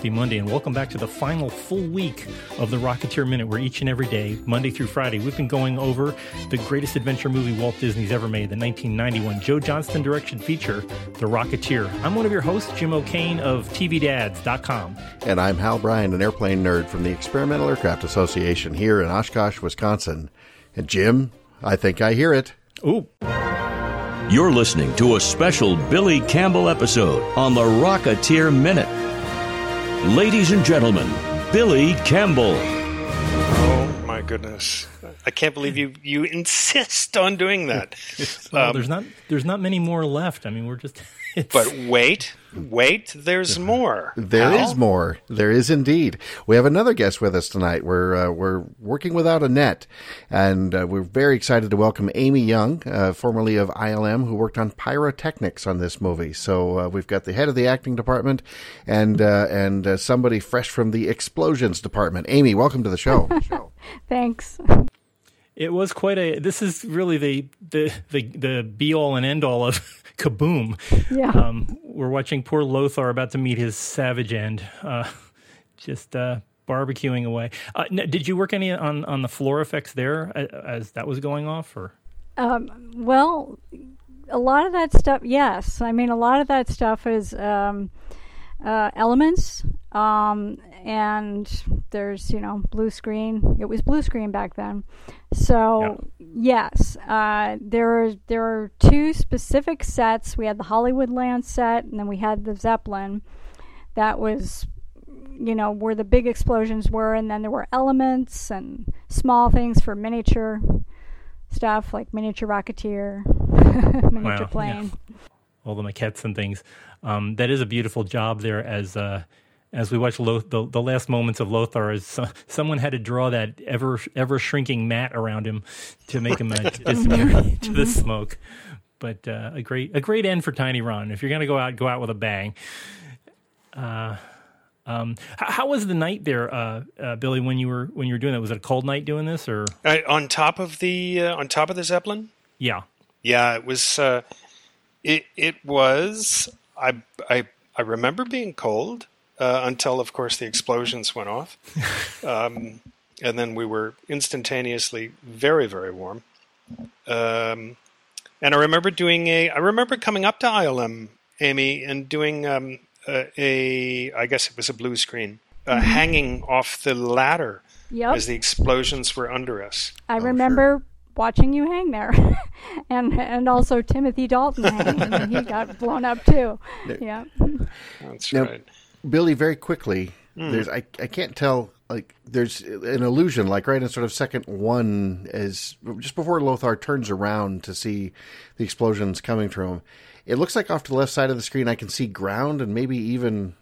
happy Monday, and welcome back to the final full week of the Rocketeer Minute, where each and every day, Monday through Friday, we've been going over the greatest adventure movie Walt Disney's ever made, the 1991 Joe Johnston direction feature, The Rocketeer. I'm one of your hosts, Jim O'Kane of TVDads.com. And I'm Hal Bryan, an airplane nerd from the Experimental Aircraft Association here in Oshkosh, Wisconsin. And Jim, I think I hear it. Ooh. You're listening to a special Billy Campbell episode on the Rocketeer Minute. Ladies and gentlemen, Billy Campbell. Oh my goodness! I can't believe you you insist on doing that. well, um, there's not there's not many more left. I mean, we're just. But wait, wait, there's more. There Al? is more. There is indeed. We have another guest with us tonight. We're uh, we're working without a net, and uh, we're very excited to welcome Amy Young, uh, formerly of ILM, who worked on pyrotechnics on this movie. So uh, we've got the head of the acting department, and uh, and uh, somebody fresh from the explosions department. Amy, welcome to the show. Thanks. It was quite a. This is really the the the, the be all and end all of kaboom. Yeah. Um, we're watching poor Lothar about to meet his savage end, uh, just uh, barbecuing away. Uh, did you work any on, on the floor effects there as that was going off, or? Um, well, a lot of that stuff, yes. I mean, a lot of that stuff is um, uh, elements, um, and there's you know blue screen. It was blue screen back then, so yeah. yes, uh, there are there are two specific sets. We had the Hollywoodland set, and then we had the Zeppelin. That was you know where the big explosions were, and then there were elements and small things for miniature stuff like miniature rocketeer, miniature plane. Yeah. All the maquettes and things. Um, that is a beautiful job there as uh, as we watch Loth- the, the last moments of Lothar, as so, someone had to draw that ever ever shrinking mat around him to make him uh, disappear into the smoke. But uh, a great a great end for Tiny Ron. If you're gonna go out, go out with a bang. Uh, um, how, how, was the night there, uh, uh, Billy? When you were when you were doing that, was it a cold night doing this, or uh, on top of the uh, on top of the Zeppelin? Yeah, yeah. It was. It it was. I I I remember being cold uh, until, of course, the explosions went off. Um, and then we were instantaneously very, very warm. Um, and I remember doing a, I remember coming up to ILM, Amy, and doing um, a, a, I guess it was a blue screen, uh, mm-hmm. hanging off the ladder yep. as the explosions were under us. I oh, remember sure. Watching you hang there, and and also Timothy Dalton hanging, and he got blown up too. Yeah, that's now, right. Billy, very quickly, mm. there's I I can't tell like there's an illusion like right in sort of second one as just before Lothar turns around to see the explosions coming from him. It looks like off to the left side of the screen I can see ground and maybe even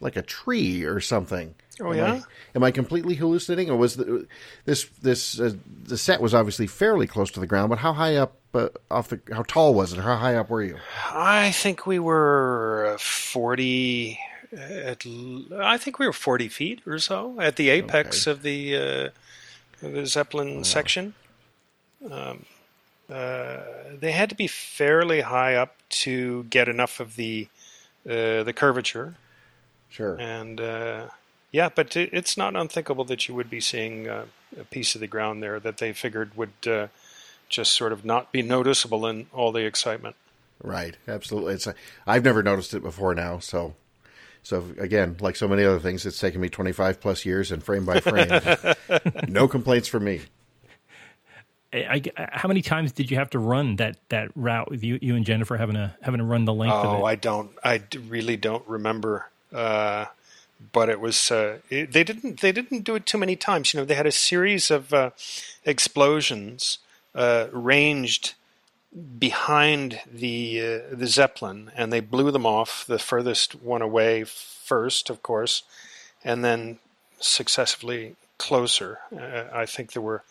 like a tree or something. Oh am yeah. I, am I completely hallucinating, or was the, this this uh, the set was obviously fairly close to the ground? But how high up uh, off the how tall was it? How high up were you? I think we were forty at, I think we were 40 feet or so at the apex okay. of the, uh, the Zeppelin section. Um, uh, they had to be fairly high up to get enough of the uh, the curvature. Sure. And uh, yeah, but it's not unthinkable that you would be seeing uh, a piece of the ground there that they figured would uh, just sort of not be noticeable in all the excitement. Right. Absolutely. It's a, I've never noticed it before now, so so again, like so many other things, it's taken me 25 plus years and frame by frame. no complaints from me. I, I, how many times did you have to run that, that route with you, you and Jennifer having to having to run the length oh, of it? I don't. I really don't remember. Uh, but it was uh, it, they didn't they didn't do it too many times. You know, they had a series of uh, explosions uh, ranged behind the uh, the Zeppelin, and they blew them off. The furthest one away first, of course, and then successively closer. Uh, I think there were,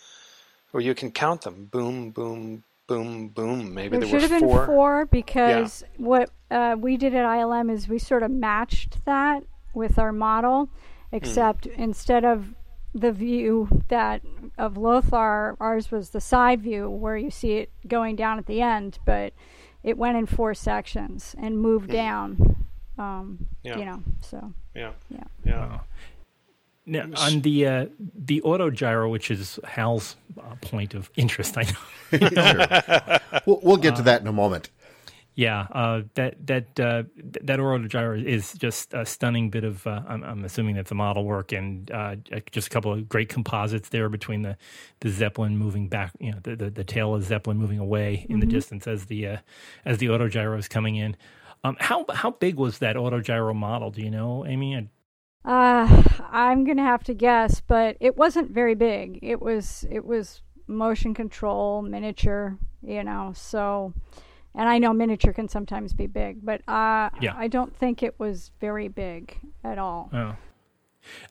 well, you can count them: boom, boom, boom, boom. Maybe there, there should were have four. been four because yeah. what uh, we did at ILM is we sort of matched that with our model, hmm. except mm. instead of the view that of Lothar, ours was the side view where you see it going down at the end, but it went in four sections and moved mm. down Um, Yeah. You know, so Yeah. yeah. Yeah. Now, on the uh, the auto gyro, which is Hal's uh, point of interest, I know. Sure. we'll, we'll get to that in a moment. Yeah, uh, that that uh, that auto gyro is just a stunning bit of. Uh, I'm, I'm assuming that's a model work and uh, just a couple of great composites there between the, the zeppelin moving back, you know, the, the, the tail of zeppelin moving away in the distance as the uh, as the auto gyro is coming in. Um, how how big was that auto gyro model? Do you know, Amy? I- Uh, I'm gonna have to guess, but it wasn't very big. It was it was motion control, miniature, you know. So, and I know miniature can sometimes be big, but uh, Yeah. I don't think it was very big at all. Oh,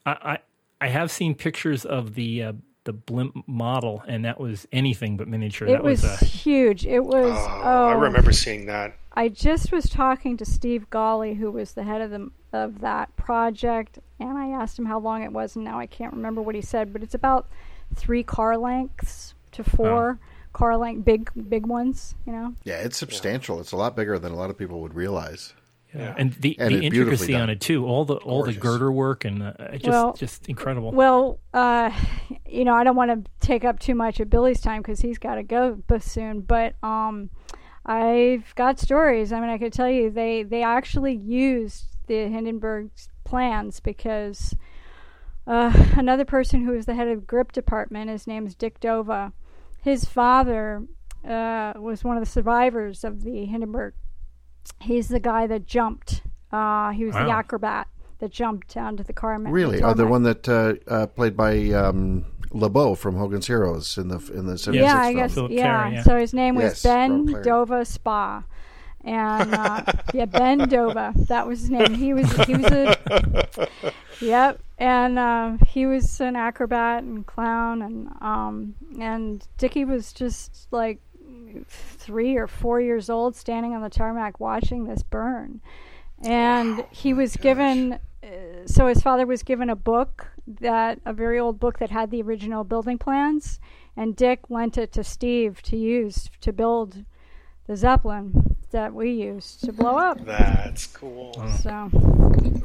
I I, I have seen pictures of the uh, the blimp model, and that was anything but miniature. it that was, was a huge. It was. Oh, Oh, I remember seeing that. I just was talking to Steve Gawley, who was the head of the of that project, and I asked him how long it was, and now I can't remember what he said, but it's about three car lengths to four car length, big big ones, you know. Yeah, it's substantial. It's a lot bigger than a lot of people would realize. Yeah. And the, And the intricacy on it too, all the all the girder work and uh, just Well- just incredible. Well, uh, you know, I don't want to take up too much of Billy's time because he's got to go soon. But um, I've got stories. I mean, I could tell you they they actually used the Hindenburg's plans because uh, another person who was the head of grip department, his name's Dick Dova. His father uh, was one of the survivors of the Hindenburg. He's the guy that jumped. Uh, he was the acrobat that jumped onto the car. Really? Oh, the one that uh, uh, played by um, LeBeau from Hogan's Heroes in the in the 76 yeah, I film. guess yeah. Clary, yeah. So his name was Yes, Ben Robert Dova Spa, and uh, yeah, Ben Dova. That was his name. He was he was a yep, and uh, he was an acrobat and clown, and um, and Dickie was just like three or four years old, standing on the tarmac watching this burn, and he was given. Uh, so his father was given a book that a very old book that had the original building plans, and Dick lent it to Steve to use to build the zeppelin that we used to blow up. That's cool. So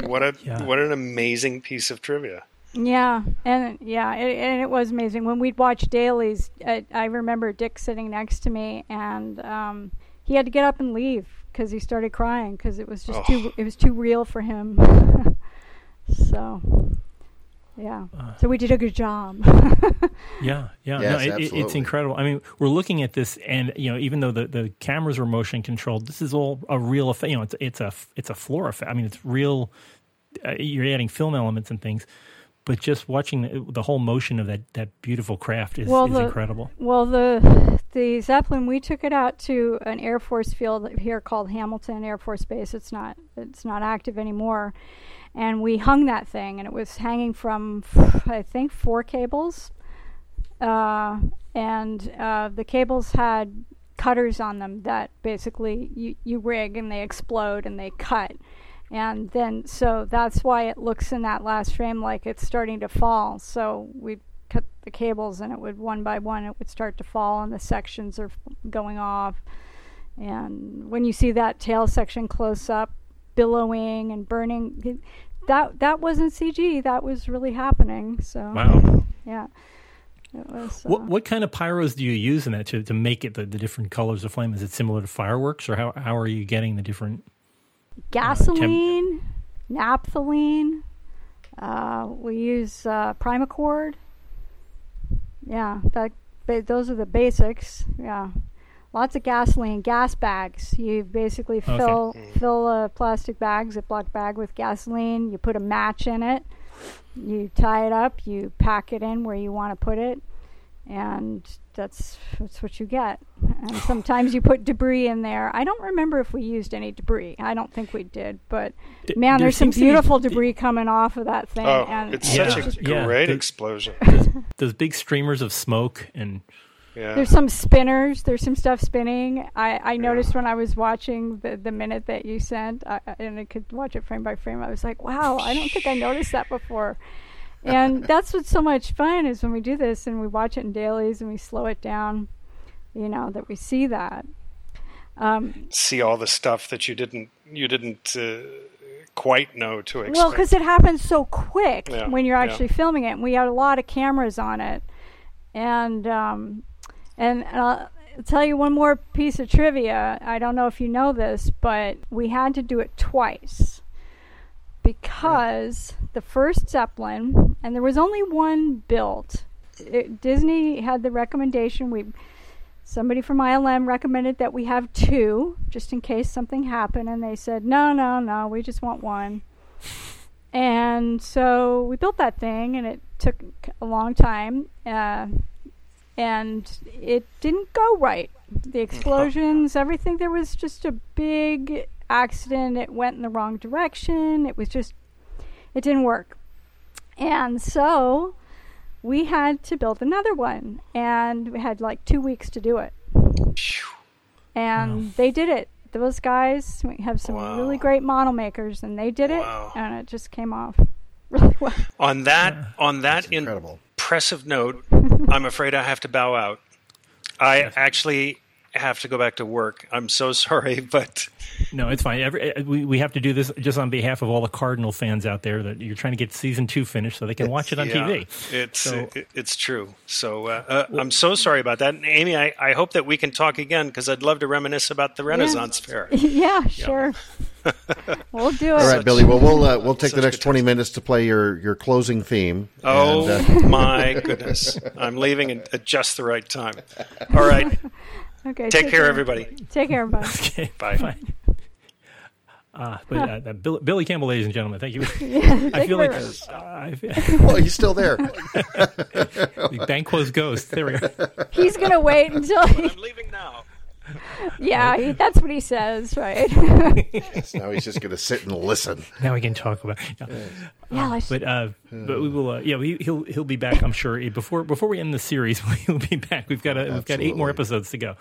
What a Yeah. what an amazing piece of trivia. yeah, and yeah, it, and it was amazing when we'd watch dailies. I, I remember Dick sitting next to me, and um, he had to get up and leave because he started crying because it was just too it was too real for him. so. Yeah. So we did a good job. Yeah, yeah, Yes, no, it, it- it's incredible. I mean, we're looking at this, and you know, even though the, the cameras were motion controlled, this is all a real effect. You know, it's it's a it's a floor effect. I mean, it's real. Uh, you're adding film elements and things, but just watching the, the whole motion of that that beautiful craft is, Well, is the- incredible. Well, the the Zeppelin we took it out to an Air Force field here called Hamilton Air Force Base. It's not it's not active anymore, and we hung that thing, and it was hanging from I think four cables, uh, and uh, the cables had cutters on them that basically you you rig and they explode and they cut. And then, so that's why it looks in that last frame like it's starting to fall. So we cut the cables and it would one by one it would start to fall and the sections are going off and when you see that tail section close up billowing and burning. That that wasn't cg that was really happening so Wow. yeah was uh, What what kind of pyros do you use in that to, to make it the, the different colors of flame? Is it similar to fireworks, or how how are you getting the different? gasoline naphthalene uh, we use uh, primacord yeah that those are the basics yeah lots of gasoline gas bags you basically fill mm. fill a plastic bag ziploc bag with gasoline you put a match in it you tie it up you pack it in where you want to put it and that's that's what you get. And sometimes you put debris in there. I don't remember if we used any debris. I don't think we did, but D- man, there there's some seems to be- beautiful debris coming off of that thing. Oh, and it's Yeah. such a Yeah. great The- explosion. Those big streamers of smoke and Yeah. There's some spinners. There's some stuff spinning. I, I noticed when I was watching the, the minute that you sent, I, and I could watch it frame by frame. I was like, wow, I don't think I noticed that before. And that's what's so much fun is when we do this and we watch it in dailies and we slow it down, you know, that we see that. Um, See all the stuff that you didn't you didn't uh, quite know to expect. Well, because it happens so quick Yeah, when you're actually filming it. And we had a lot of cameras on it, and um, and I'll tell you one more piece of trivia. I don't know if you know this, but we had to do it twice because the first Zeppelin, and there was only one built. It, Disney had the recommendation. We somebody from ILM recommended that we have two just in case something happened and they said no no no we just want one and so we built that thing and it took a long time uh, and it didn't go right. The explosions everything there was just a big accident. It went in the wrong direction. It was just it didn't work. And so we had to build another one and we had like two weeks to do it. And they did it. Those guys we have some Wow. really great model makers and they did it and it just came off really well. On that on that incredible. impressive note, I'm afraid I have to bow out. I actually have to go back to work. I'm so sorry, but No, it's fine. Every, uh, we, we have to do this just on behalf of all the Cardinal fans out there that you're trying to get season two finished so they can watch it on yeah, TV. it's So- it, it's true. So uh, uh, I'm so sorry about that, and Amy. I, I hope that we can talk again because I'd love to reminisce about the Renaissance Fair. yeah sure we'll do it All right, Billy. Well, we'll uh, we'll take the next twenty minutes to play your your closing theme. Oh And, uh, my goodness! I'm leaving at, at just the right time. All right, okay take care, everybody. take care everybody Okay, Bye. fine. Uh, but uh, uh, Bill, Billy Campbell, ladies and gentlemen, thank you. yeah, I feel like uh, I feel, well, he's still there. Banquo's ghost. There we go. he's gonna wait until he, I'm leaving now. Yeah he, that's what he says right now he's just going to sit and listen. Now we can talk about. Yeah. yeah let's- But uh, but we will. Uh, yeah, we, he'll he'll be back. I'm sure before before we end the series, he'll be back. We've got a, we've got eight more episodes to go.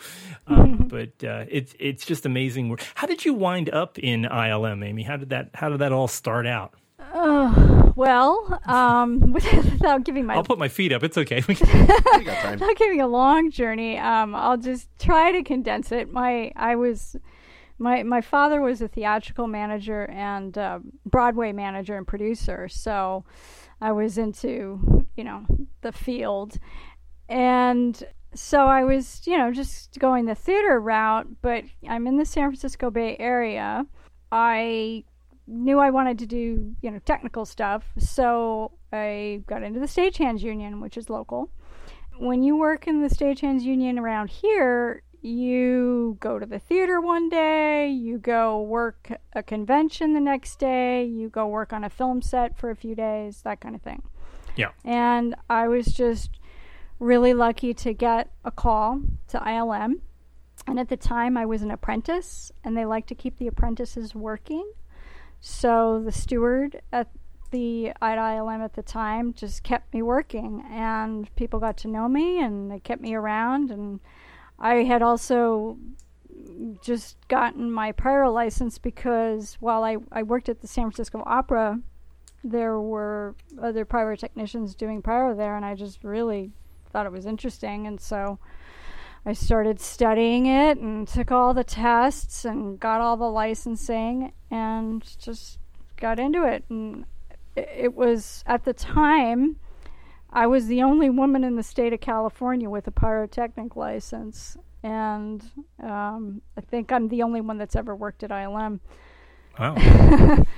Um, but uh, it's it's just amazing. How did you wind up in ILM, Amy? How did that how did that all start out? Well um without giving my I'll put my feet up. It's okay. We can- We got time. not giving a long journey. Um, I'll just try to condense it. My I was my my father was a theatrical manager and uh, Broadway manager and producer, so I was into you know the field, and so I was you know just going the theater route. But I'm in the San Francisco Bay Area. I knew I wanted to do you know technical stuff, so I got into the Stagehands Union, which is local when you work in the stagehands union around here, you go to the theater one day, you go work a convention the next day, you go work on a film set for a few days, that kind of thing. yeah. And I was just really lucky to get a call to ILM. And at the time, I was an apprentice, and they like to keep the apprentices working. So the steward at the at ILM at the time just kept me working, and people got to know me, and they kept me around. And I had also just gotten my pyro license because while I, I worked at the San Francisco Opera, there were other pyrotechnicians doing pyro there, and I just really thought it was interesting, and so I started studying it and took all the tests and got all the licensing and just got into it. And it, was at the time I was the only woman in the state of California with a pyrotechnic license, and um, I think I'm the only one that's ever worked at ILM. Wow.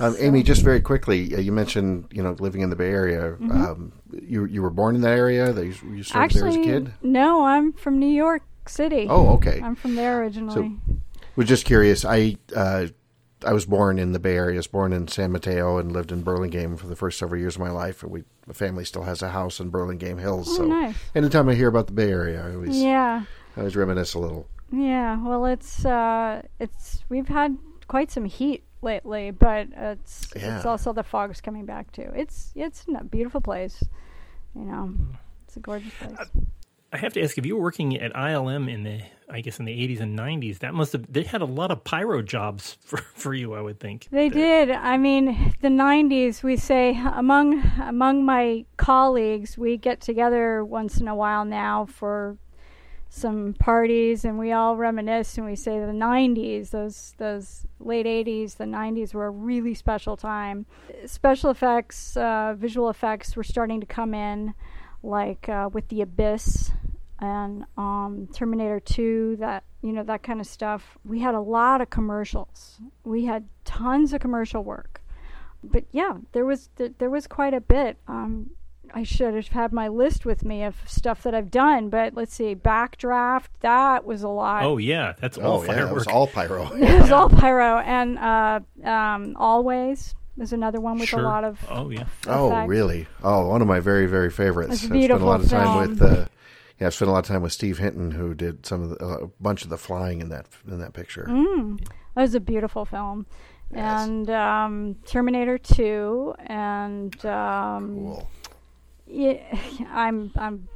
Um, Amy, just very quickly, uh, you mentioned you know living in the Bay Area. Um, you you were born in that area. That you, you served there as a Actually, kid. no, I'm from New York City. Oh, okay. I'm from there originally. Was just curious. I uh, I was born in the Bay Area. I was born in San Mateo and lived in Burlingame for the first several years of my life. And we my family still has a house in Burlingame Hills. Oh, so nice. anytime I hear about the Bay Area, I always yeah. I always reminisce a little. Yeah, well, it's uh, it's we've had quite some heat lately, but it's Yeah. it's also the fog's coming back too. It's it's a beautiful place, you know. It's a gorgeous place. I have to ask if you were working at ILM in the, I guess in the 80s and 90s, that must have they had a lot of pyro jobs for, for you, I would think. They did. I mean, the '90s. We say among among my colleagues, we get together once in a while now for some parties and we all reminisce and we say the 90s those those late 80s the 90s were a really special time. Special effects uh, visual effects were starting to come in like uh, with the abyss and um, terminator 2 that you know that kind of stuff. We had a lot of commercials. We had tons of commercial work. But yeah there was there was quite a bit. Um, I should have had my list with me of stuff that I've done, but let's see, Backdraft, that was a lot. Oh yeah, that's all Oh yeah, firework. it was all pyro. it was all pyro, and uh, um, Always there's another one with sure. a lot of. Oh yeah. Oh really? Oh, one of my very very favorites. It's a I spent a lot of beautiful time with. film. Uh, yeah, I spent a lot of time with Steve Hinton, who did some of the, uh, a bunch of the flying in that in that picture. Mm, that was a beautiful film. Yes. And um, Terminator 2, and um, Cool. Yeah, I'm I'm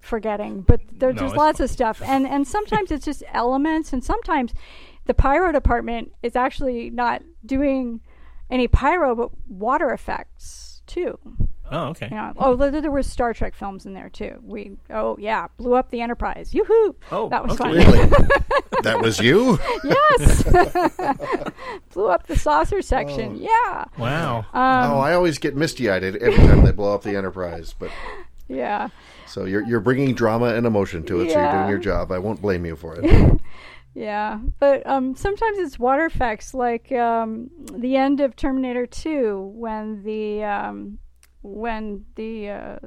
forgetting, but there's No, just lots of stuff, and and sometimes it's just elements, and sometimes the pyro department is actually not doing any pyro, but water effects too. Oh okay. You know, oh, there, there were Star Trek films in there too. We oh yeah, blew up the Enterprise. Yoo-hoo! Oh, that was okay. fun. Really? that was you? yes, blew up the saucer section. Yeah, Wow. Um, oh, I always get misty-eyed every time they blow up the Enterprise. But yeah. so you're you're bringing drama and emotion to it. So you're doing your job. I won't blame you for it. Yeah, but um, sometimes it's water effects, like um, the end of Terminator Two, when the um, when the uh,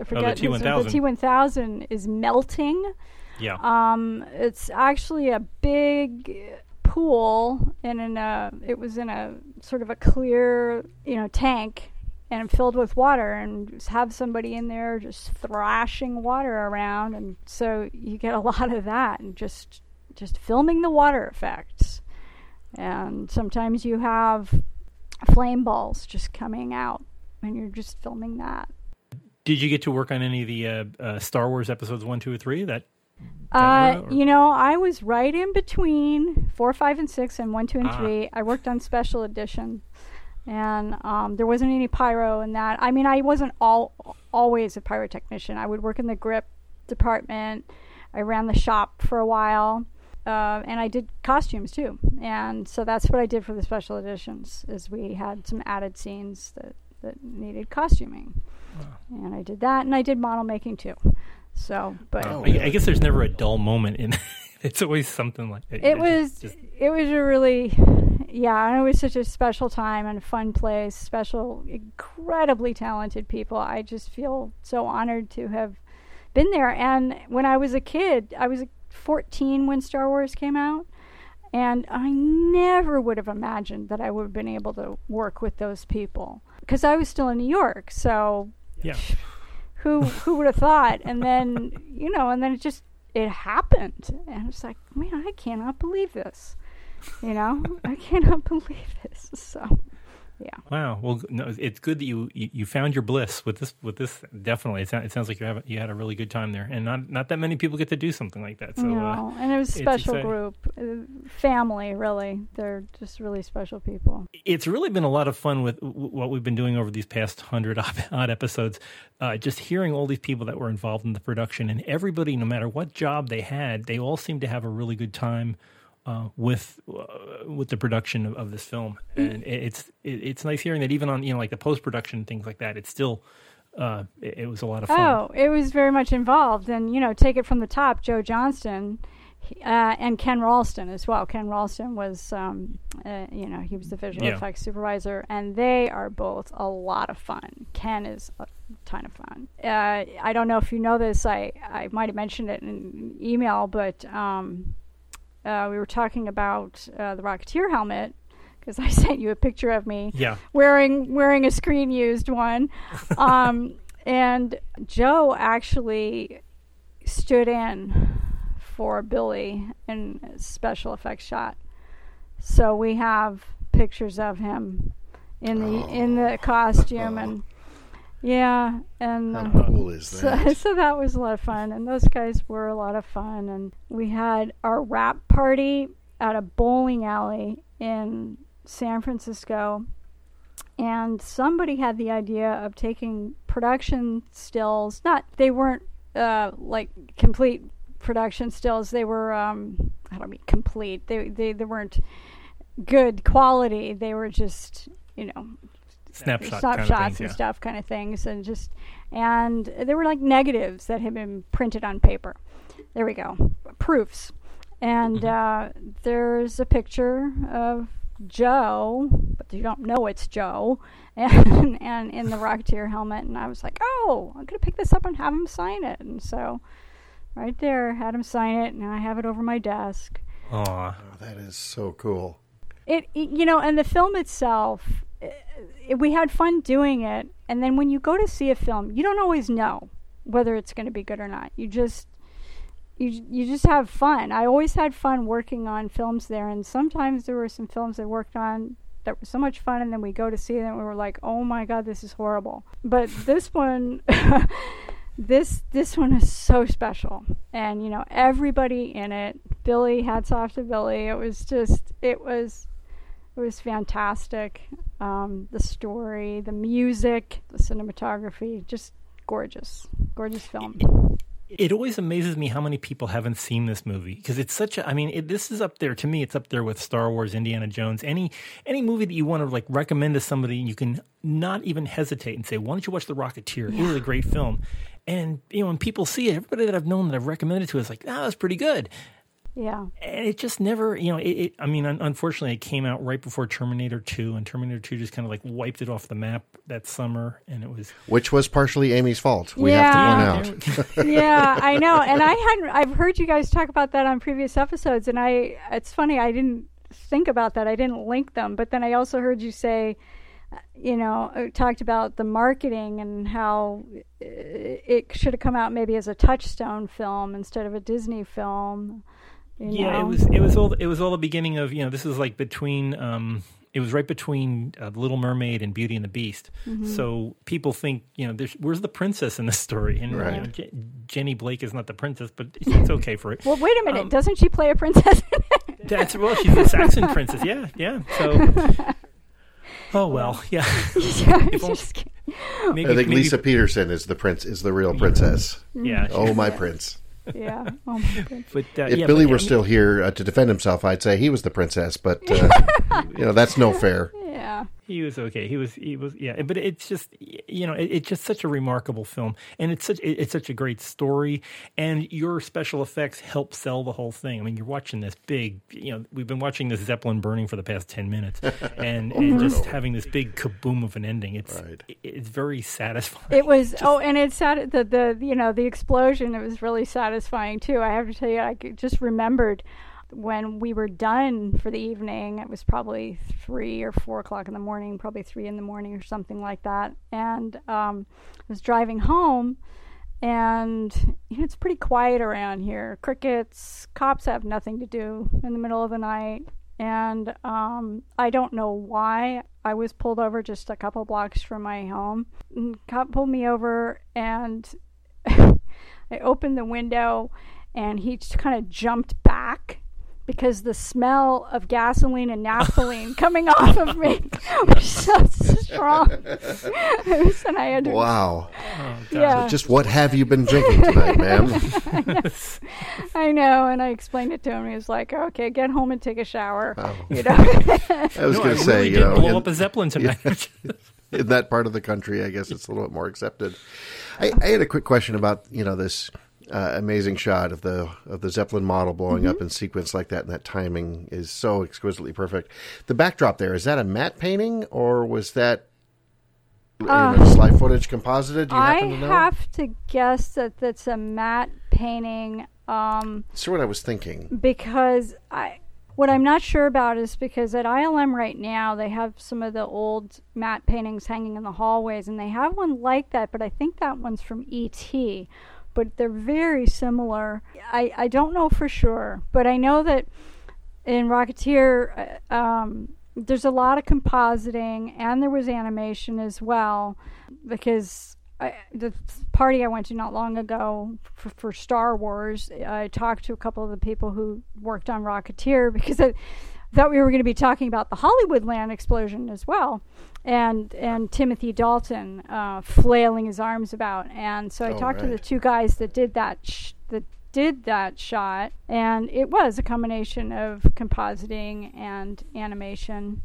I forget who's- T-1000. the T one thousand is melting. yeah. Um, it's actually a big pool, and in a it was in a sort of a clear, you know, tank, and filled with water, and just have somebody in there just thrashing water around, and so you get a lot of that, and just just filming the water effects, and sometimes you have flame balls just coming out, and you're just filming that. Did you get to work on any of the uh, uh, Star Wars episodes one, two, or three? That Uh, you know, I was right in between four, five, and six, and one, two, and Ah. three. I worked on special edition, and um, there wasn't any pyro in that. I mean, I wasn't all always a pyrotechnician. I would work in the grip department. I ran the shop for a while, uh, and I did costumes too. And so that's what I did for the special editions. Is we had some added scenes that that needed costuming, and I did that, and I did model making too. So, but oh. I, I guess there's never a dull moment in. it's always something like it just- was just- it was a really yeah and it was such a special time and a fun place special incredibly talented people. I just feel so honored to have been there. And when i was a kid i was 14 when star wars came out and i never would have imagined that i would have been able to work with those people because i was still in new york so yeah. who who would have thought? And then you know and then it just it happened. And it's like man i cannot believe this you know? I cannot believe this so yeah Wow. Well, no, it's good that you, you you found your bliss with this. With this, definitely, it, sound, it sounds like you have you had a really good time there, and not not that many people get to do something like that. So, you uh, and it was a special group uh, family really they're just really special people it's really been a lot of fun with w- what we've been doing over these past hundred odd odd episodes. Uh, just hearing all these people that were involved in the production, and everybody, no matter what job they had, they all seem to have a really good time uh, with uh, with the production of, of this film. And it, it's it, it's nice hearing that even on you know like the post production things like that, it's still uh, it, it was a lot of fun. Oh, it was very much involved, and you know, take it from the top. Joe Johnston uh, and Ken Ralston as well. Ken Ralston was, um, uh, you know, he was the visual Yeah. effects supervisor, and they are both a lot of fun. Ken is a ton of fun. Uh, I don't know if you know this. I I might have mentioned it in email, but um, uh, we were talking about uh, the Rocketeer helmet. Because I sent you a picture of me Yeah. wearing wearing a screen used one. Um, and Joe actually stood in for Billy in a special effects shot. So we have pictures of him in the in the costume and yeah and How uh, cool is so, that? so that was a lot of fun and those guys were a lot of fun and we had our rap party at a bowling alley in San Francisco and somebody had the idea of taking production stills not they weren't uh, like complete production stills. They were um, I don't mean complete. They they they weren't good quality. They were just you know Snapshot snapshots kind of things, and yeah. stuff, kind of things, and just and there were like negatives that had been printed on paper. There we go, proofs. And Mm-hmm. uh, there's a picture of Joe, but you don't know it's Joe, and and in the Rocketeer helmet. And I was like, oh, I'm gonna pick this up and have him sign it. And so, right there, had him sign it, and I have it over my desk. Aw. Oh, that is so cool. It, it- you know, and the film itself, i i we had fun doing it. And then when you go to see a film, you don't always know whether it's going to be good or not. You just you you just have fun. I always had fun working on films there, and sometimes there were some films I worked on that were so much fun, and then we go to see them, and we were like, "Oh my god, this is horrible." But this one. this this one is so special and you know everybody in it billy hats off to billy it was just it was it was fantastic um, the story the music the cinematography just gorgeous gorgeous film It always amazes me how many people haven't seen this movie because it's such a. I mean, it, this is up there to me. It's up there with Star Wars, Indiana Jones, any any movie that you want to like recommend to somebody, and you can not even hesitate and say, "Why don't you watch The Rocketeer? It is a great film." And you know, when people see it, everybody that I've known that I've recommended to is like, "Ah, that's pretty good." Yeah and it just never you know it, it i mean unfortunately it came out right before terminator 2 and terminator 2 just kind of like wiped it off the map that summer and it was Which was partially Amy's fault. We Yeah. have to point out. yeah, I know. And I hadn't I've heard you guys talk about that on previous episodes and I it's funny I didn't think about that. I didn't link them, but then I also heard you say uh, you know, uh, talked about the marketing and how uh, it should have come out maybe as a touchstone film instead of a Disney film. You yeah know? it was it was all it was all the beginning of you know this is like between um it was right between uh, Little Mermaid and Beauty and the Beast. Mm-hmm. So people think, you know, there's, where's the princess in this story? And you know, Right. Je- Jenny Blake is not the princess, but it's, it's okay for it. Well, wait a minute. Um, Doesn't she play a princess? in it? That's well, she's a Saxon princess. Yeah, yeah. So, oh well, yeah. yeah, If only- just kidding. Maybe, I think maybe- Lisa Peterson is the prince, is the real princess. Yeah. Oh, my prince. Yeah. Oh my goodness. But uh, If yeah, Billy but, were I mean, still here uh, to defend himself, I'd say he was the princess, but, uh, you know, that's no fair. Yeah. he was okay. He was he was yeah. But it's just you know it, it's just such a remarkable film, and it's such it, it's such a great story, and your special effects help sell the whole thing. I mean, you're watching this big you know we've been watching this zeppelin burning for the past ten minutes, and oh, and just having this big kaboom of an ending. It's Right. it- it's very satisfying. It was oh, and it's sad the the you know the explosion. It was really satisfying too. I have to tell you, I just remembered when we were done for the evening. It was probably three or four o'clock in the morning, probably three in the morning or something like that. And um, I was driving home, and you know it's pretty quiet around here. Crickets, cops have nothing to do in the middle of the night. And um, I don't know why I was pulled over just a couple blocks from my home. And cop pulled me over, and I opened the window, and he kind of jumped back because the smell of gasoline and naphthalene coming off of me was so strong. and I had to, Wow. Oh, yeah, Just what have you been drinking tonight, ma'am? I know. And I explained it to him. He was like, "Okay, get home and take a shower." You know. I was No, going to say, really you know, blow in, up a zeppelin tonight. in that part of the country, I guess it's a little bit more accepted. I, I had a quick question about, you know, this uh, amazing shot of the of the Zeppelin model blowing up in sequence like that, and that timing is so exquisitely perfect. The backdrop there is that a matte painting or was that know, slide footage composited? Do you I happen to know? have to guess that that's a matte painting. Um, That's what I was thinking. because I what I'm not sure about is because at ILM right now they have some of the old matte paintings hanging in the hallways and they have one like that but I think that one's from ET but they're very similar. I I don't know for sure but I know that in Rocketeer uh, um, there's a lot of compositing and there was animation as well because I, the party I went to not long ago for, for Star Wars, I talked to a couple of the people who worked on Rocketeer because I thought we were going to be talking about the Hollywoodland explosion as well, and and Timothy Dalton uh, flailing his arms about, and so I Oh, talked to the two guys that did that sh- that did that shot, and it was a combination of compositing and animation.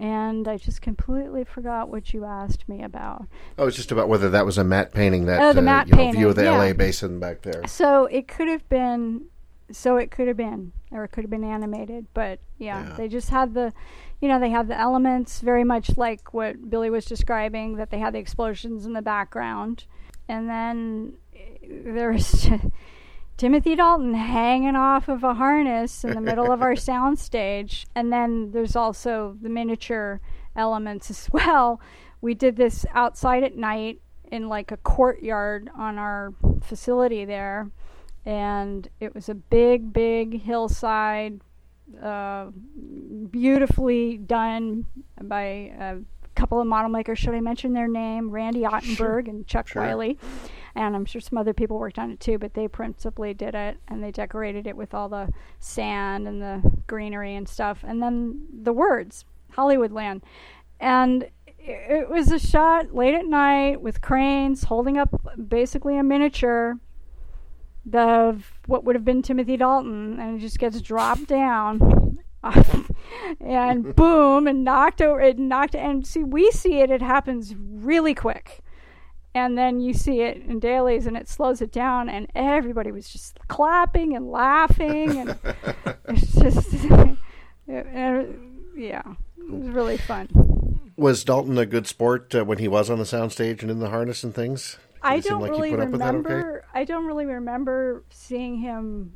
And I just completely forgot what you asked me about. Oh, it's just about whether that was a matte painting that Oh, the uh, matte you know, painting, view of the yeah. LA basin back there. So it could have been, so it could have been, or it could have been animated. But yeah, Yeah. they just had the, you know, they had the elements very much like what Billy was describing. That they had the explosions in the background, and then eh, there's Timothy Dalton hanging off of a harness in the middle of our soundstage, and then there's also the miniature elements as well. We did this outside at night in like a courtyard on our facility there, and it was a big, big hillside, uh, beautifully done by a couple of model makers. Should I mention their name? Randy Ottenberg and Chuck Sure. Wiley. And I'm sure some other people worked on it too, but they principally did it and they decorated it with all the sand and the greenery and stuff. And then the words, Hollywoodland. And it was a shot late at night with cranes holding up basically a miniature of what would have been Timothy Dalton, and it just gets dropped down. and boom, and knocked over, it knocked, and see, we see it, it happens really quick. And then you see it in dailies, and it slows it down, and everybody was just clapping and laughing, and it's just, it- it- yeah, it was really fun. Was Dalton a good sport uh, when he was on the soundstage and in the harness and things? Did I don't like really put up with that okay? remember. I don't really remember seeing him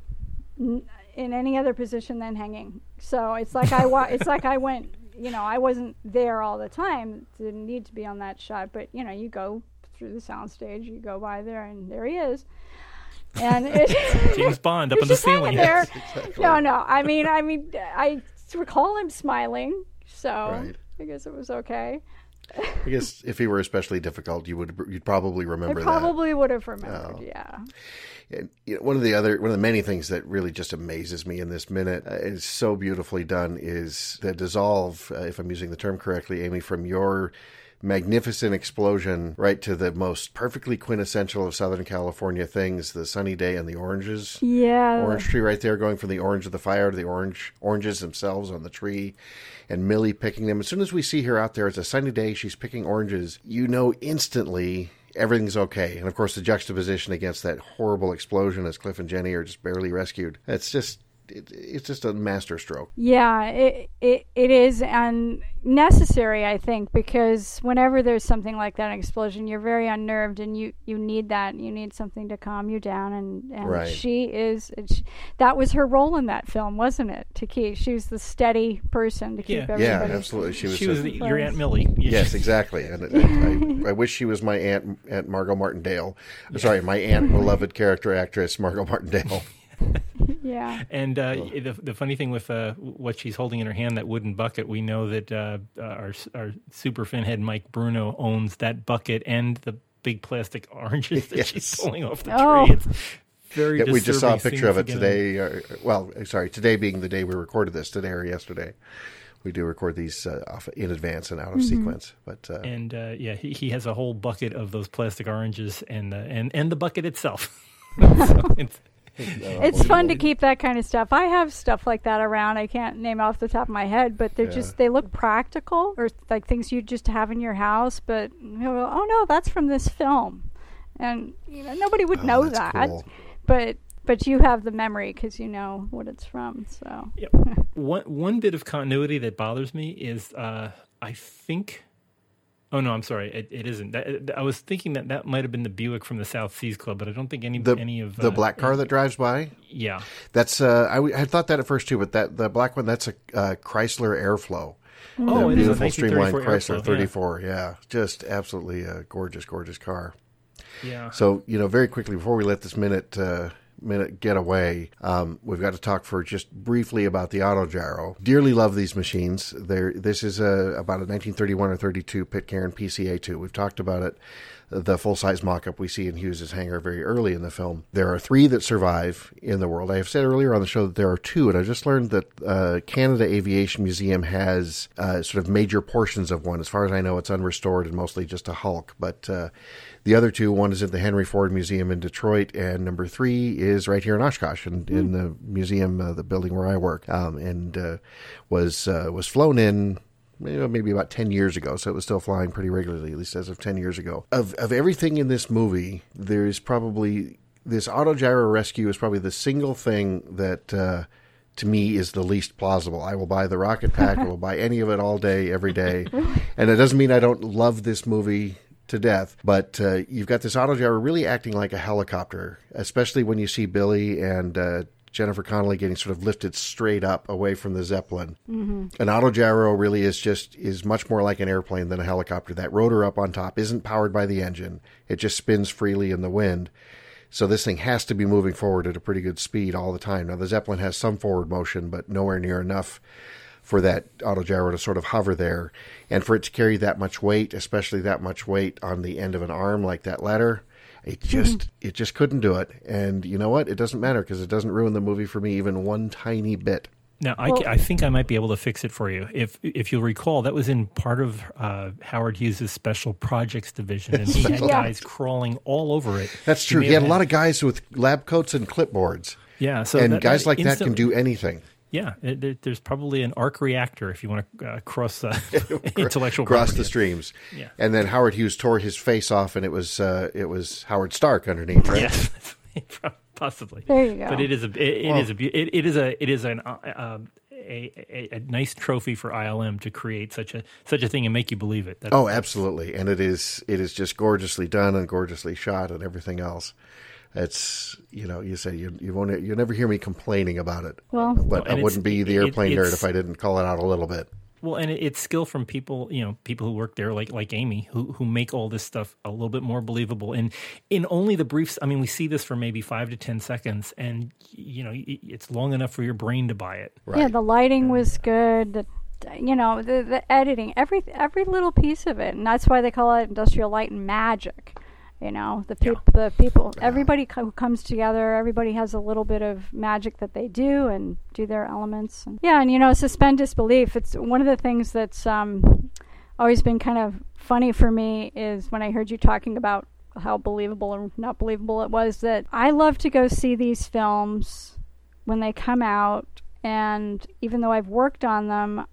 n- in any other position than hanging. So it's like I wa- it's like I went. You know, I wasn't there all the time. Didn't need to be on that shot, but you know, you go through the soundstage, you go by there, and there he is. And it, James Bond up He's on the just hanging ceiling. there. No, no. I mean, I mean, I recall him smiling, so Right. I guess it was okay. I guess if he were especially difficult, you would you'd probably I remember that. probably would have remembered. Oh. Yeah. And, you know, one of the other, one of the many things that really just amazes me in this minute uh, is so beautifully done is the dissolve, uh, if I'm using the term correctly, Amy, from your magnificent explosion right to the most perfectly quintessential of Southern California things, the sunny day and the oranges. Yeah. Orange tree right there, going from the orange of the fire to the orange oranges themselves on the tree, and Millie picking them. As soon as we see her out there, it's a sunny day. She's picking oranges. You know instantly everything's okay. And of course, the juxtaposition against that horrible explosion as Cliff and Jenny are just barely rescued. It's just it, it's just a masterstroke. Yeah, it, it it is and necessary, I think, because whenever there's something like that, an explosion, you're very unnerved, and you you need that. You need something to calm you down, and and Right. she is. She, that was her role in that film, wasn't it? To keep, she was the steady person to keep Yeah. Yeah, absolutely. She was. She was a- the, your Aunt Millie. Yes, exactly. And I, I, I wish she was my aunt, Aunt Margo Martindale. Sorry, my aunt, beloved character actress Margo Martindale. Yeah. And uh, the the funny thing with uh, what she's holding in her hand, that wooden bucket, we know that uh, our our super fin head Mike Bruno owns that bucket and the big plastic oranges that Yes. she's pulling off the Oh. tree. It's very. Yeah, we just saw a picture of it today. Uh, well, sorry, today being the day we recorded this, today or yesterday. We do record these uh, off in advance and out of sequence, but uh, And uh, yeah, he, he has a whole bucket of those plastic oranges and uh, and and the bucket itself. So it's, It's fun to keep that kind of stuff. I have stuff like that around. I can't name off the top of my head, but they're Yeah. just they look practical or like things you just have in your house. But you know, oh no, that's from this film, and you know nobody would Oh, know that. cool. But but you have the memory because you know what it's from. So Yep. one one bit of continuity that bothers me is uh, I think. Oh no, I'm sorry. It, it isn't. That, I was thinking that that might have been the Buick from the South Seas Club, but I don't think any the any of the uh, black car that drives by. Yeah, That's uh, I, w- I had thought that at first too, but that the black one that's a uh, Chrysler Airflow. Oh, the it is a beautiful streamlined Chrysler Airflow, 34. Yeah. just absolutely a gorgeous, gorgeous car. yeah. So you know, very quickly before we let this minute uh, minute get away, um, we've got to talk for just briefly about the auto gyro. Dearly love these machines. There, this is a, about a 1931 or 32 Pitcairn PCA2. We've talked about it. the full size mock up we see in Hughes's hangar very early in the film. There are three that survive in the world. I have said earlier on the show that there are two, and I just learned that uh, Canada Aviation Museum has uh, sort of major portions of one. As far as I know, it's unrestored and mostly just a hulk. But uh, the other two, one is at the Henry Ford Museum in Detroit, and number three is right here in Oshkosh, in, mm. in the museum, uh, the building where I work, um, and uh, was uh, was flown in maybe about 10 years ago, so it was still flying pretty regularly, at least as of 10 years ago. Of, of everything in this movie, there's probably this auto gyro rescue is probably the single thing that uh, to me is the least plausible. I will buy the rocket pack, I will buy any of it all day, every day. And it doesn't mean I don't love this movie to death. But uh, you've got this auto gyro really acting like a helicopter, especially when you see Billy and uh, Jennifer Connelly getting sort of lifted straight up away from the Zeppelin. Mm-hmm. An auto gyro really is just is much more like an airplane than a helicopter. That rotor up on top isn't powered by the engine; it just spins freely in the wind. So this thing has to be moving forward at a pretty good speed all the time. Now the Zeppelin has some forward motion, but nowhere near enough for that auto gyro to sort of hover there, and for it to carry that much weight, especially that much weight on the end of an arm like that ladder it just mm-hmm. it just couldn't do it. And you know what? It doesn't matter because it doesn't ruin the movie for me even one tiny bit. Now, I, well, I, think I might be able to fix it for you. If if you'll recall, that was in part of uh, Howard Hughes' special projects division, and he had guys crawling all over it. That's true. He, he had, had, a lot of guys with lab coats and clipboards. Yeah, so and that, guys that like that can do anything. Yeah, it, there's probably an arc reactor if you want to uh, cross uh, intellectual cross the streams. Yeah, and then Howard Hughes tore his face off, and it was uh, it was Howard Stark underneath. Right? Yes, possibly. There you go. But it is a it, it well, is a it, it is a it is an uh, uh, a, a, a, nice trophy for ILM to create such a such a thing and make you believe it. That's, oh, absolutely, and it is it is just gorgeously done and gorgeously shot and everything else it's you know you say you you won't you never hear me complaining about it. Well, but well, I wouldn't be the airplane it, nerd if I didn't call it out a little bit. Well, and it's skill from people, you know, people who work there, like like Amy, who who make all this stuff a little bit more believable. And in only the briefs, I mean, we see this for maybe five to ten seconds, and you know, it's long enough for your brain to buy it. Right. Yeah, the lighting was good. The you know, the the editing, every every little piece of it, and that's why they call it industrial light and magic you know the people yeah. the people everybody co- comes together everybody has a little bit of magic that they do and do their elements and, yeah and you know suspend disbelief. It's one of the things that's um, always been kind of funny for me is when i heard you talking about how believable or not believable it was that i love to go see these films when they come out. And even though i've worked on them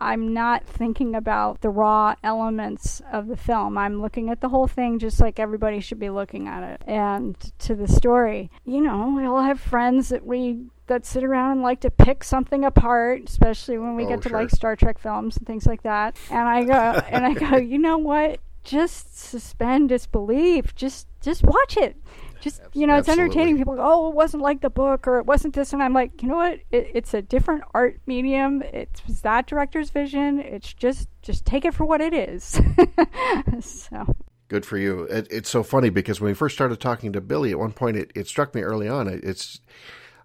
I'm not thinking about the raw elements of the film. I'm looking at the whole thing just like everybody should be looking at it and to the story. You know, we all have friends that we that sit around and like to pick something apart, especially when we oh, get to sure. like Star Trek films and things like that. And I go and I go, you know what? Just suspend disbelief. Just just watch it just you know, it's entertaining. People go, "Oh, it wasn't like the book, or it wasn't this," and I'm like, you know what? It, it's a different art medium. It's that director's vision. It's just just take it for what it is. so good for you. It, it's so funny because when we first started talking to Billy, at one point it, it struck me early on. It, it's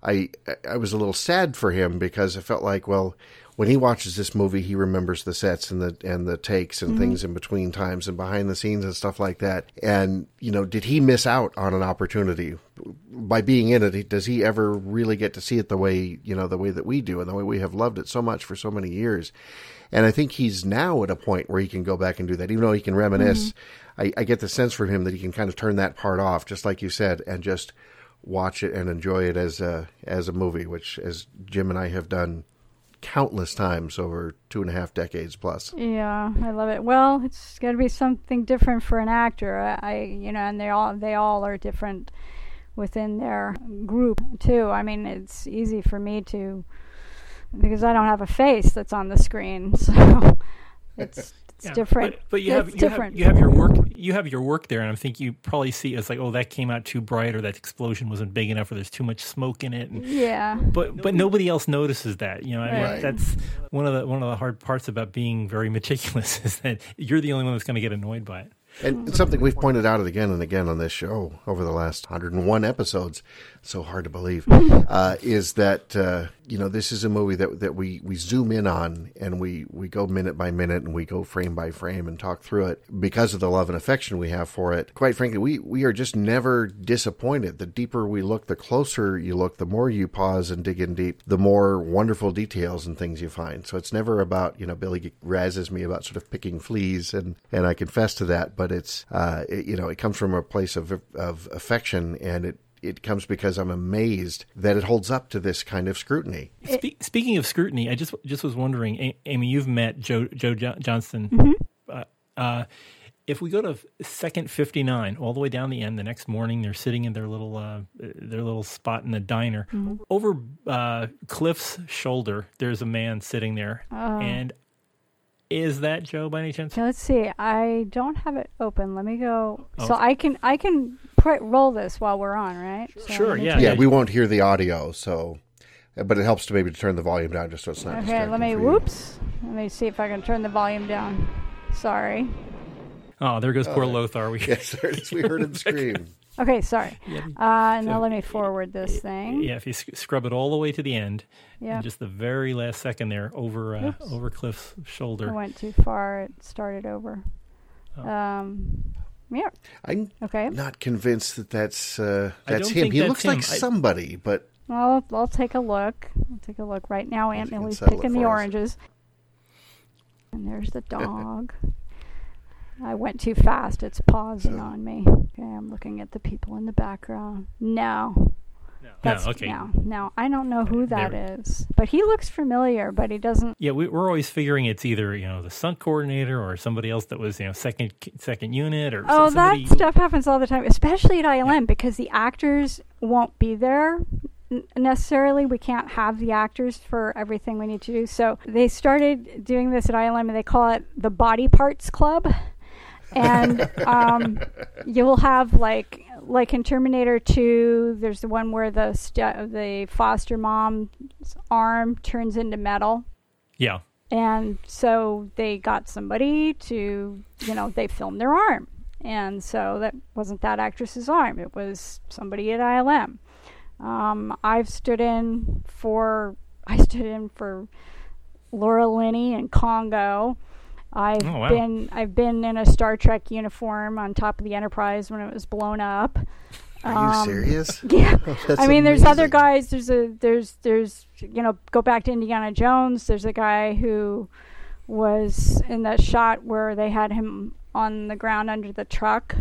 I I was a little sad for him because it felt like well when he watches this movie, he remembers the sets and the and the takes and mm-hmm. things in between times and behind the scenes and stuff like that. And you know, did he miss out on an opportunity by being in it? Does he ever really get to see it the way you know the way that we do and the way we have loved it so much for so many years? And I think he's now at a point where he can go back and do that, even though he can reminisce. Mm-hmm. I, I get the sense from him that he can kind of turn that part off, just like you said, and just watch it and enjoy it as a as a movie, which as Jim and I have done countless times over two and a half decades plus. Yeah, I love it. Well, it's got to be something different for an actor. I, you know, and they all they all are different within their group too. I mean, it's easy for me to because I don't have a face that's on the screen, so it's it's yeah, different. But, but you have you different. have you have your work you have your work there, and I think you probably see it's like oh that came out too bright or that explosion wasn't big enough or there's too much smoke in it. And, yeah. But but nobody else notices that. You know, I mean, that's one of the one of the hard parts about being very meticulous is that you're the only one that's going to get annoyed by it. And something we've pointed out again and again on this show over the last 101 episodes, so hard to believe, uh, is that uh, you know this is a movie that that we, we zoom in on and we, we go minute by minute and we go frame by frame and talk through it because of the love and affection we have for it. Quite frankly, we, we are just never disappointed. The deeper we look, the closer you look, the more you pause and dig in deep, the more wonderful details and things you find. So it's never about you know Billy razzes me about sort of picking fleas and and I confess to that but it's uh, it, you know it comes from a place of of affection, and it it comes because I'm amazed that it holds up to this kind of scrutiny. Spe- speaking of scrutiny, I just just was wondering, a- Amy, you've met Joe Joe jo- Johnston. Mm-hmm. Uh, uh, if we go to second fifty nine, all the way down the end, the next morning they're sitting in their little uh, their little spot in the diner. Mm-hmm. Over uh, Cliff's shoulder, there's a man sitting there, Oh. and is that Joe by any chance? Let's see. I don't have it open. Let me go. Oh. So I can I can put, roll this while we're on, right? So Sure, yeah. Yeah, we won't hear the audio, so but it helps to maybe turn the volume down just so it's not. Okay, let me. Whoops. Let me see if I can turn the volume down. Sorry. Oh, there goes poor Lothar. We, Yes, there it is. We heard him scream. Okay, sorry. Uh, and now let me forward this thing. yeah, if you sc- scrub it all the way to the end, Yeah. just the very last second there over uh, over Cliff's shoulder. I went too far. It started over. Oh. Um, yeah. I'm Okay. not convinced that that's uh, that's him. He that's looks him. like I- somebody, but Well, I'll take a look. I'll take a look right now. Aunt Millie's picking the for us. oranges. And there's the dog. I went too fast. It's pausing So- on me. Okay, I'm looking at the people in the background. No. That's, no, okay. No, no, I don't know who that There- is. But he looks familiar, but he doesn't. Yeah, we, we're always figuring it's either you know the stunt coordinator or somebody else that was you know second second unit or Oh, somebody. that stuff happens all the time, especially at ILM because the actors won't be there necessarily. We can't have the actors for everything we need to do. So they started doing this at ILM and they call it the Body Parts Club. And um, you'll have like like in Terminator 2, there's the one where the st- the foster mom's arm turns into metal. Yeah, and so they got somebody to you know they filmed their arm. And so that wasn't that actress's arm. It was somebody at ilm um, i've stood in for i stood in for laura linney in congo i've Oh, wow. been i've been in a star trek uniform on top of the enterprise when it was blown up are you Um, serious? yeah That's I mean, there's other guys. There's a there's there's you know go back to Indiana Jones. There's a guy who was in that shot where they had him on the ground under the truck.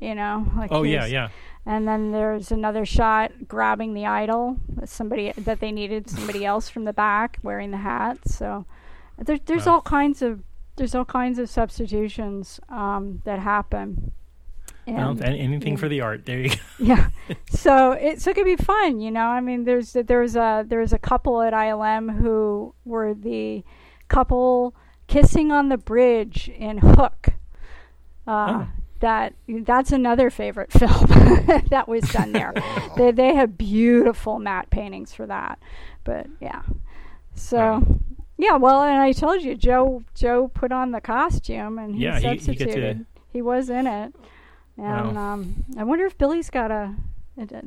You know, like oh yeah, yeah. And then there's another shot grabbing the idol. Somebody that they needed somebody else from the back wearing the hat. So there, there's Wow. all kinds of there's all kinds of substitutions um, that happen. And- an- anything yeah. for the art. There you go. yeah. So it so it could be fun, you know. I mean, there's there's a there's a couple at ILM who were the couple kissing on the bridge in Hook. Uh, Oh. That that's another favorite film that was done there. they they have beautiful matte paintings for that, but yeah. So. Yeah, well, and I told you, Joe. Joe put on the costume, and he Yeah, he- he get to- substituted. He was in it, and Wow. um, I wonder if Billy's got a.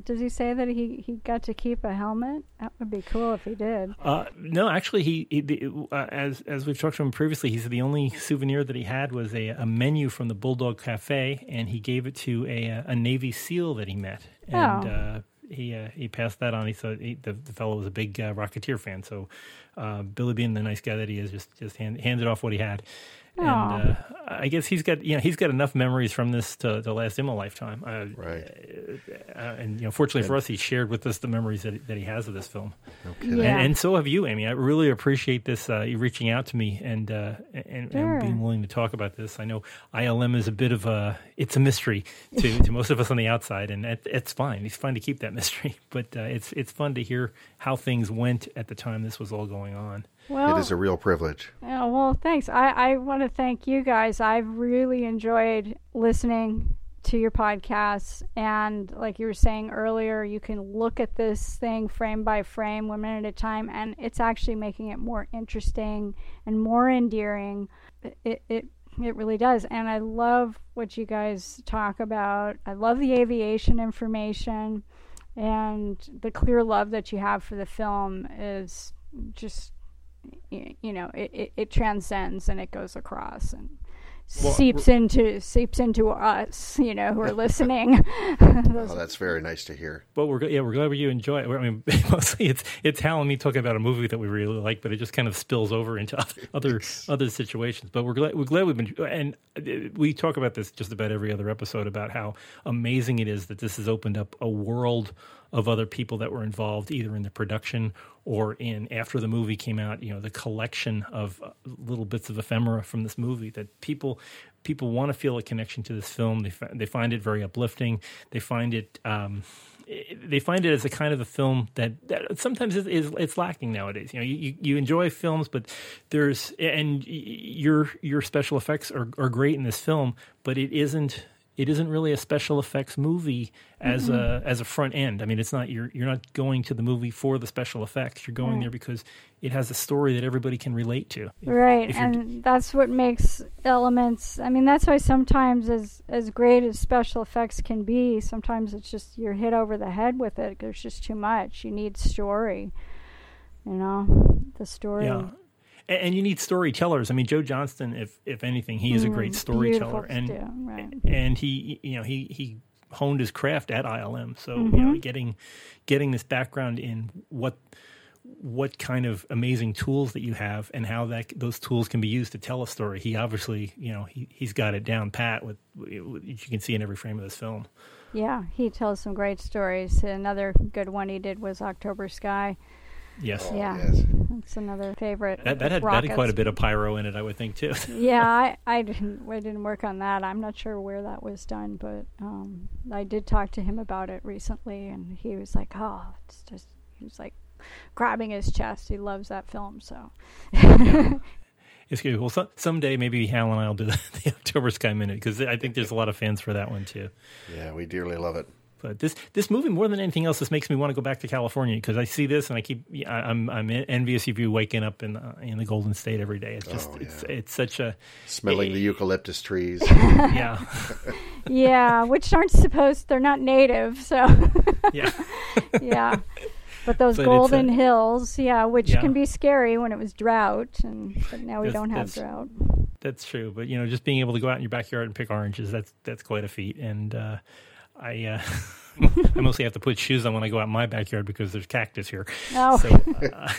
Does he say that he, he got to keep a helmet? That would be cool if he did. Uh, no, actually, he, he uh, as as we've talked to him previously, he said the only souvenir that he had was a, a menu from the Bulldog Cafe, and he gave it to a a Navy SEAL that he met, and Oh. uh, he uh, he passed that on. He said he, the, the fellow was a big uh, Rocketeer fan, so uh, Billy, being the nice guy that he is, just just hand, handed off what he had. And uh, I guess he's got you know he's got enough memories from this to, to last him a lifetime. Uh, Right. uh, and you know, fortunately for us, he shared with us the memories that, that he has of this film. kidding. Yeah. And, and so have you, Amy. I really appreciate this. Uh, you reaching out to me and, uh, and, Sure. and being willing to talk about this. I know ILM is a bit of a it's a mystery to, to most of us on the outside, and it, it's fine. It's fine to keep that mystery, but uh, it's it's fun to hear how things went at the time this was all going on. Well, It is a real privilege. yeah, well, thanks. I, I want to thank you guys. I've really enjoyed listening to your podcasts. And like you were saying earlier, you can look at this thing frame by frame, one minute at a time, and it's actually making it more interesting and more endearing. It, it, it it really does. And I love what you guys talk about. I love the aviation information and the clear love that you have for the film is just you know it, it, it transcends and it goes across and well, seeps into seeps into us, you know, who are listening. oh, that's very nice to hear. Well, we're yeah, we're glad you enjoy it. I mean, mostly it's it's Hal and me talking about a movie that we really like, but it just kind of spills over into other other situations. But we're glad we're glad we've been and uh, we talk about this just about every other episode about how amazing it is that this has opened up a world of other people that were involved either in the production or in after the movie came out you know the collection of uh, little bits of ephemera from this movie that people people want to feel a connection to this film they they find it very uplifting they find it um, they find it as a kind of a film that, that sometimes is, is, it's lacking nowadays. You know, you, you enjoy films, but there's and your your special effects are, are great in this film, but it isn't it isn't really a special effects movie as mm-hmm. a as a front end. I mean, it's not you're you're not going to the movie for the special effects. You're going right. there because it has a story that everybody can relate to. Right, if and that's what makes elements. I mean, that's why sometimes as as great as special effects can be, sometimes it's just you're hit over the head with it. There's just too much. You need story. You know, the story. Yeah and, and, you need storytellers. I mean, Joe Johnston, if if anything, he is a great mm, storyteller, and right. and he you know he he honed his craft at ILM. So mm-hmm. you know, getting getting this background in what what kind of amazing tools that you have and how that those tools can be used to tell a story. He obviously, you know, he he's got it down pat with, with you can see in every frame of this film. Yeah, he tells some great stories. Another good one he did was October Sky. Yes. Oh, yeah. Yes. That's another favorite. That, that had, that had quite a bit of pyro in it, I would think too. yeah, I, I didn't I didn't work on that. I'm not sure where that was done, but um, I did talk to him about it recently, and he was like, "Oh, it's just," he was like grabbing his chest. He loves that film, so. It's good. Well, so, someday maybe Hal and I will do the, the October Sky Minute because I think there's a lot of fans for that one too. Yeah, we dearly love it. But this this movie more than anything else, this makes me want to go back to California because I see this and I keep I'm I'm envious of you waking up in uh, in the Golden State every day. It's just oh, yeah. it's it's such a smelling the eucalyptus trees. yeah, yeah, which aren't supposed. They're not native, so yeah, yeah. But those but golden a, hills, yeah, which yeah. can be scary when it was drought, and but now we that's, don't have drought. That's true, but you know, just being able to go out in your backyard and pick oranges, that's that's quite a feat, and. uh I uh, I mostly have to put shoes on when I go out in my backyard because there's cactus here. Oh. So, uh,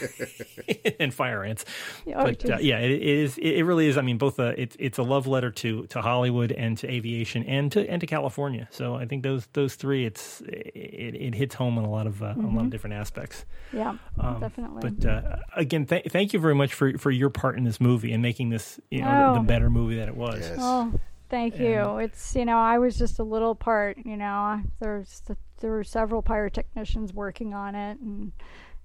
and fire ants. Oh, but uh, yeah, it, it is. It really is. I mean, both. A, it's it's a love letter to to Hollywood and to aviation and to and to California. So I think those those three. It's it, it hits home on a lot of uh, mm-hmm. a lot of different aspects. Yeah, um, definitely. But uh, again, th- thank you very much for for your part in this movie and making this you know oh. the, the, better movie that it was. Yes. Oh. Thank you. It's you know I was just a little part. You know there's the, there were several pyrotechnicians working on it, and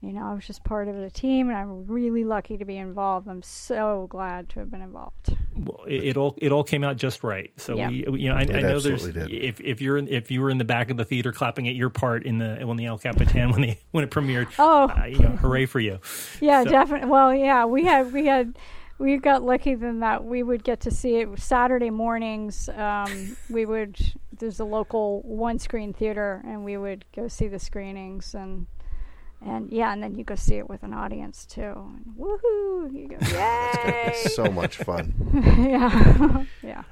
you know I was just part of the team, and I'm really lucky to be involved. I'm so glad to have been involved. Well, it, it all it all came out just right. So yeah. we, you know I, I know there's did. if if you're in, if you were in the back of the theater clapping at your part in the when the El Capitan when they when it premiered. Oh, uh, you know, hooray for you! Yeah, so. definitely. Well, yeah, we had we had we got lucky than that we would get to see it Saturday mornings. Um, we would there's a local one screen theater, and we would go see the screenings and and yeah, and then you go see it with an audience too. And woohoo! You go, yay! so much fun. yeah, yeah.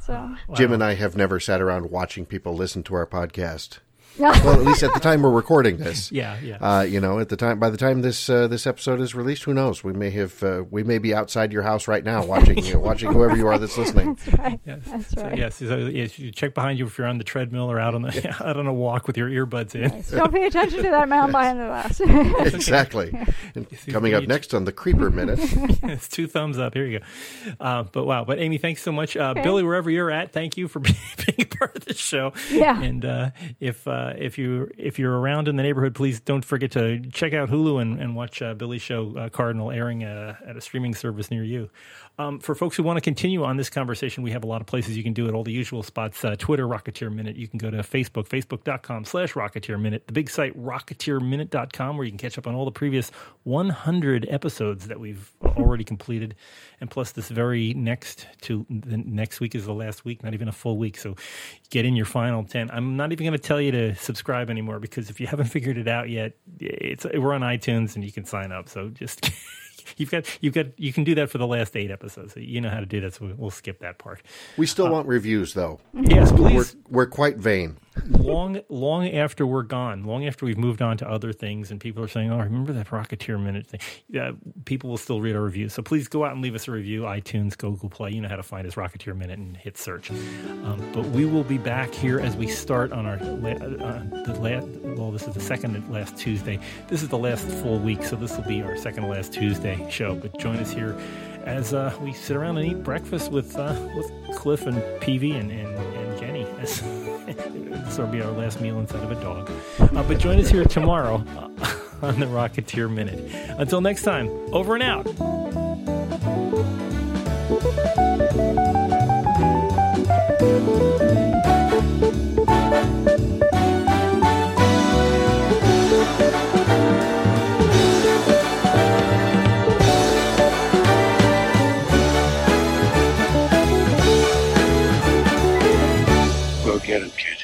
So wow. Jim and I have never sat around watching people listen to our podcast well, at least at the time we're recording this. Yeah, yeah. Uh, you know, at the time, by the time this uh, this episode is released, who knows? We may have uh, we may be outside your house right now watching you watching whoever you are that's listening. That's right. Yes. That's right. So, yes. So, yes. You check behind you if you're on the treadmill or out on the out on a walk with your earbuds in. Nice. Don't pay attention to that man behind the glass. exactly. coming up next on the Creeper Minute. it's two thumbs up. Here you go. Uh, but wow. But Amy, thanks so much. Uh, okay. Billy, wherever you're at, thank you for being a part of the show. Yeah. And uh, if if you if you're around in the neighborhood, please don't forget to check out Hulu and, and watch uh, Billy's show uh, Cardinal airing at a, at a, streaming service near you. Um, for folks who want to continue on this conversation, we have a lot of places you can do it. All the usual spots: uh, Twitter, Rocketeer Minute. You can go to Facebook, facebook.com/slash Rocketeer Minute. The big site, RocketeerMinute.com, where you can catch up on all the previous 100 episodes that we've already completed, and plus this very next to the next week is the last week, not even a full week. So get in your final ten. I'm not even going to tell you to subscribe anymore because if you haven't figured it out yet, it's we're on iTunes and you can sign up. So just. you've got you've got you can do that for the last eight episodes. You know how to do that, so we'll skip that part. We still uh, want reviews, though. Yes, please. We're, we're quite vain. Long long after we're gone, long after we've moved on to other things, and people are saying, "Oh, remember that Rocketeer Minute thing?" Yeah, people will still read our reviews. So please go out and leave us a review. iTunes, Google Play. You know how to find us, Rocketeer Minute, and hit search. Um, but we will be back here as we start on our uh, the last. Well, this is the second last Tuesday. This is the last full week, so this will be our second last Tuesday show. But join us here as uh, we sit around and eat breakfast with uh, with Cliff and Peevy and, and, and Jenny. this will be our last meal instead of a dog. Uh, but join us here tomorrow uh, on the Rocketeer Minute. Until next time, over and out. Parent Care.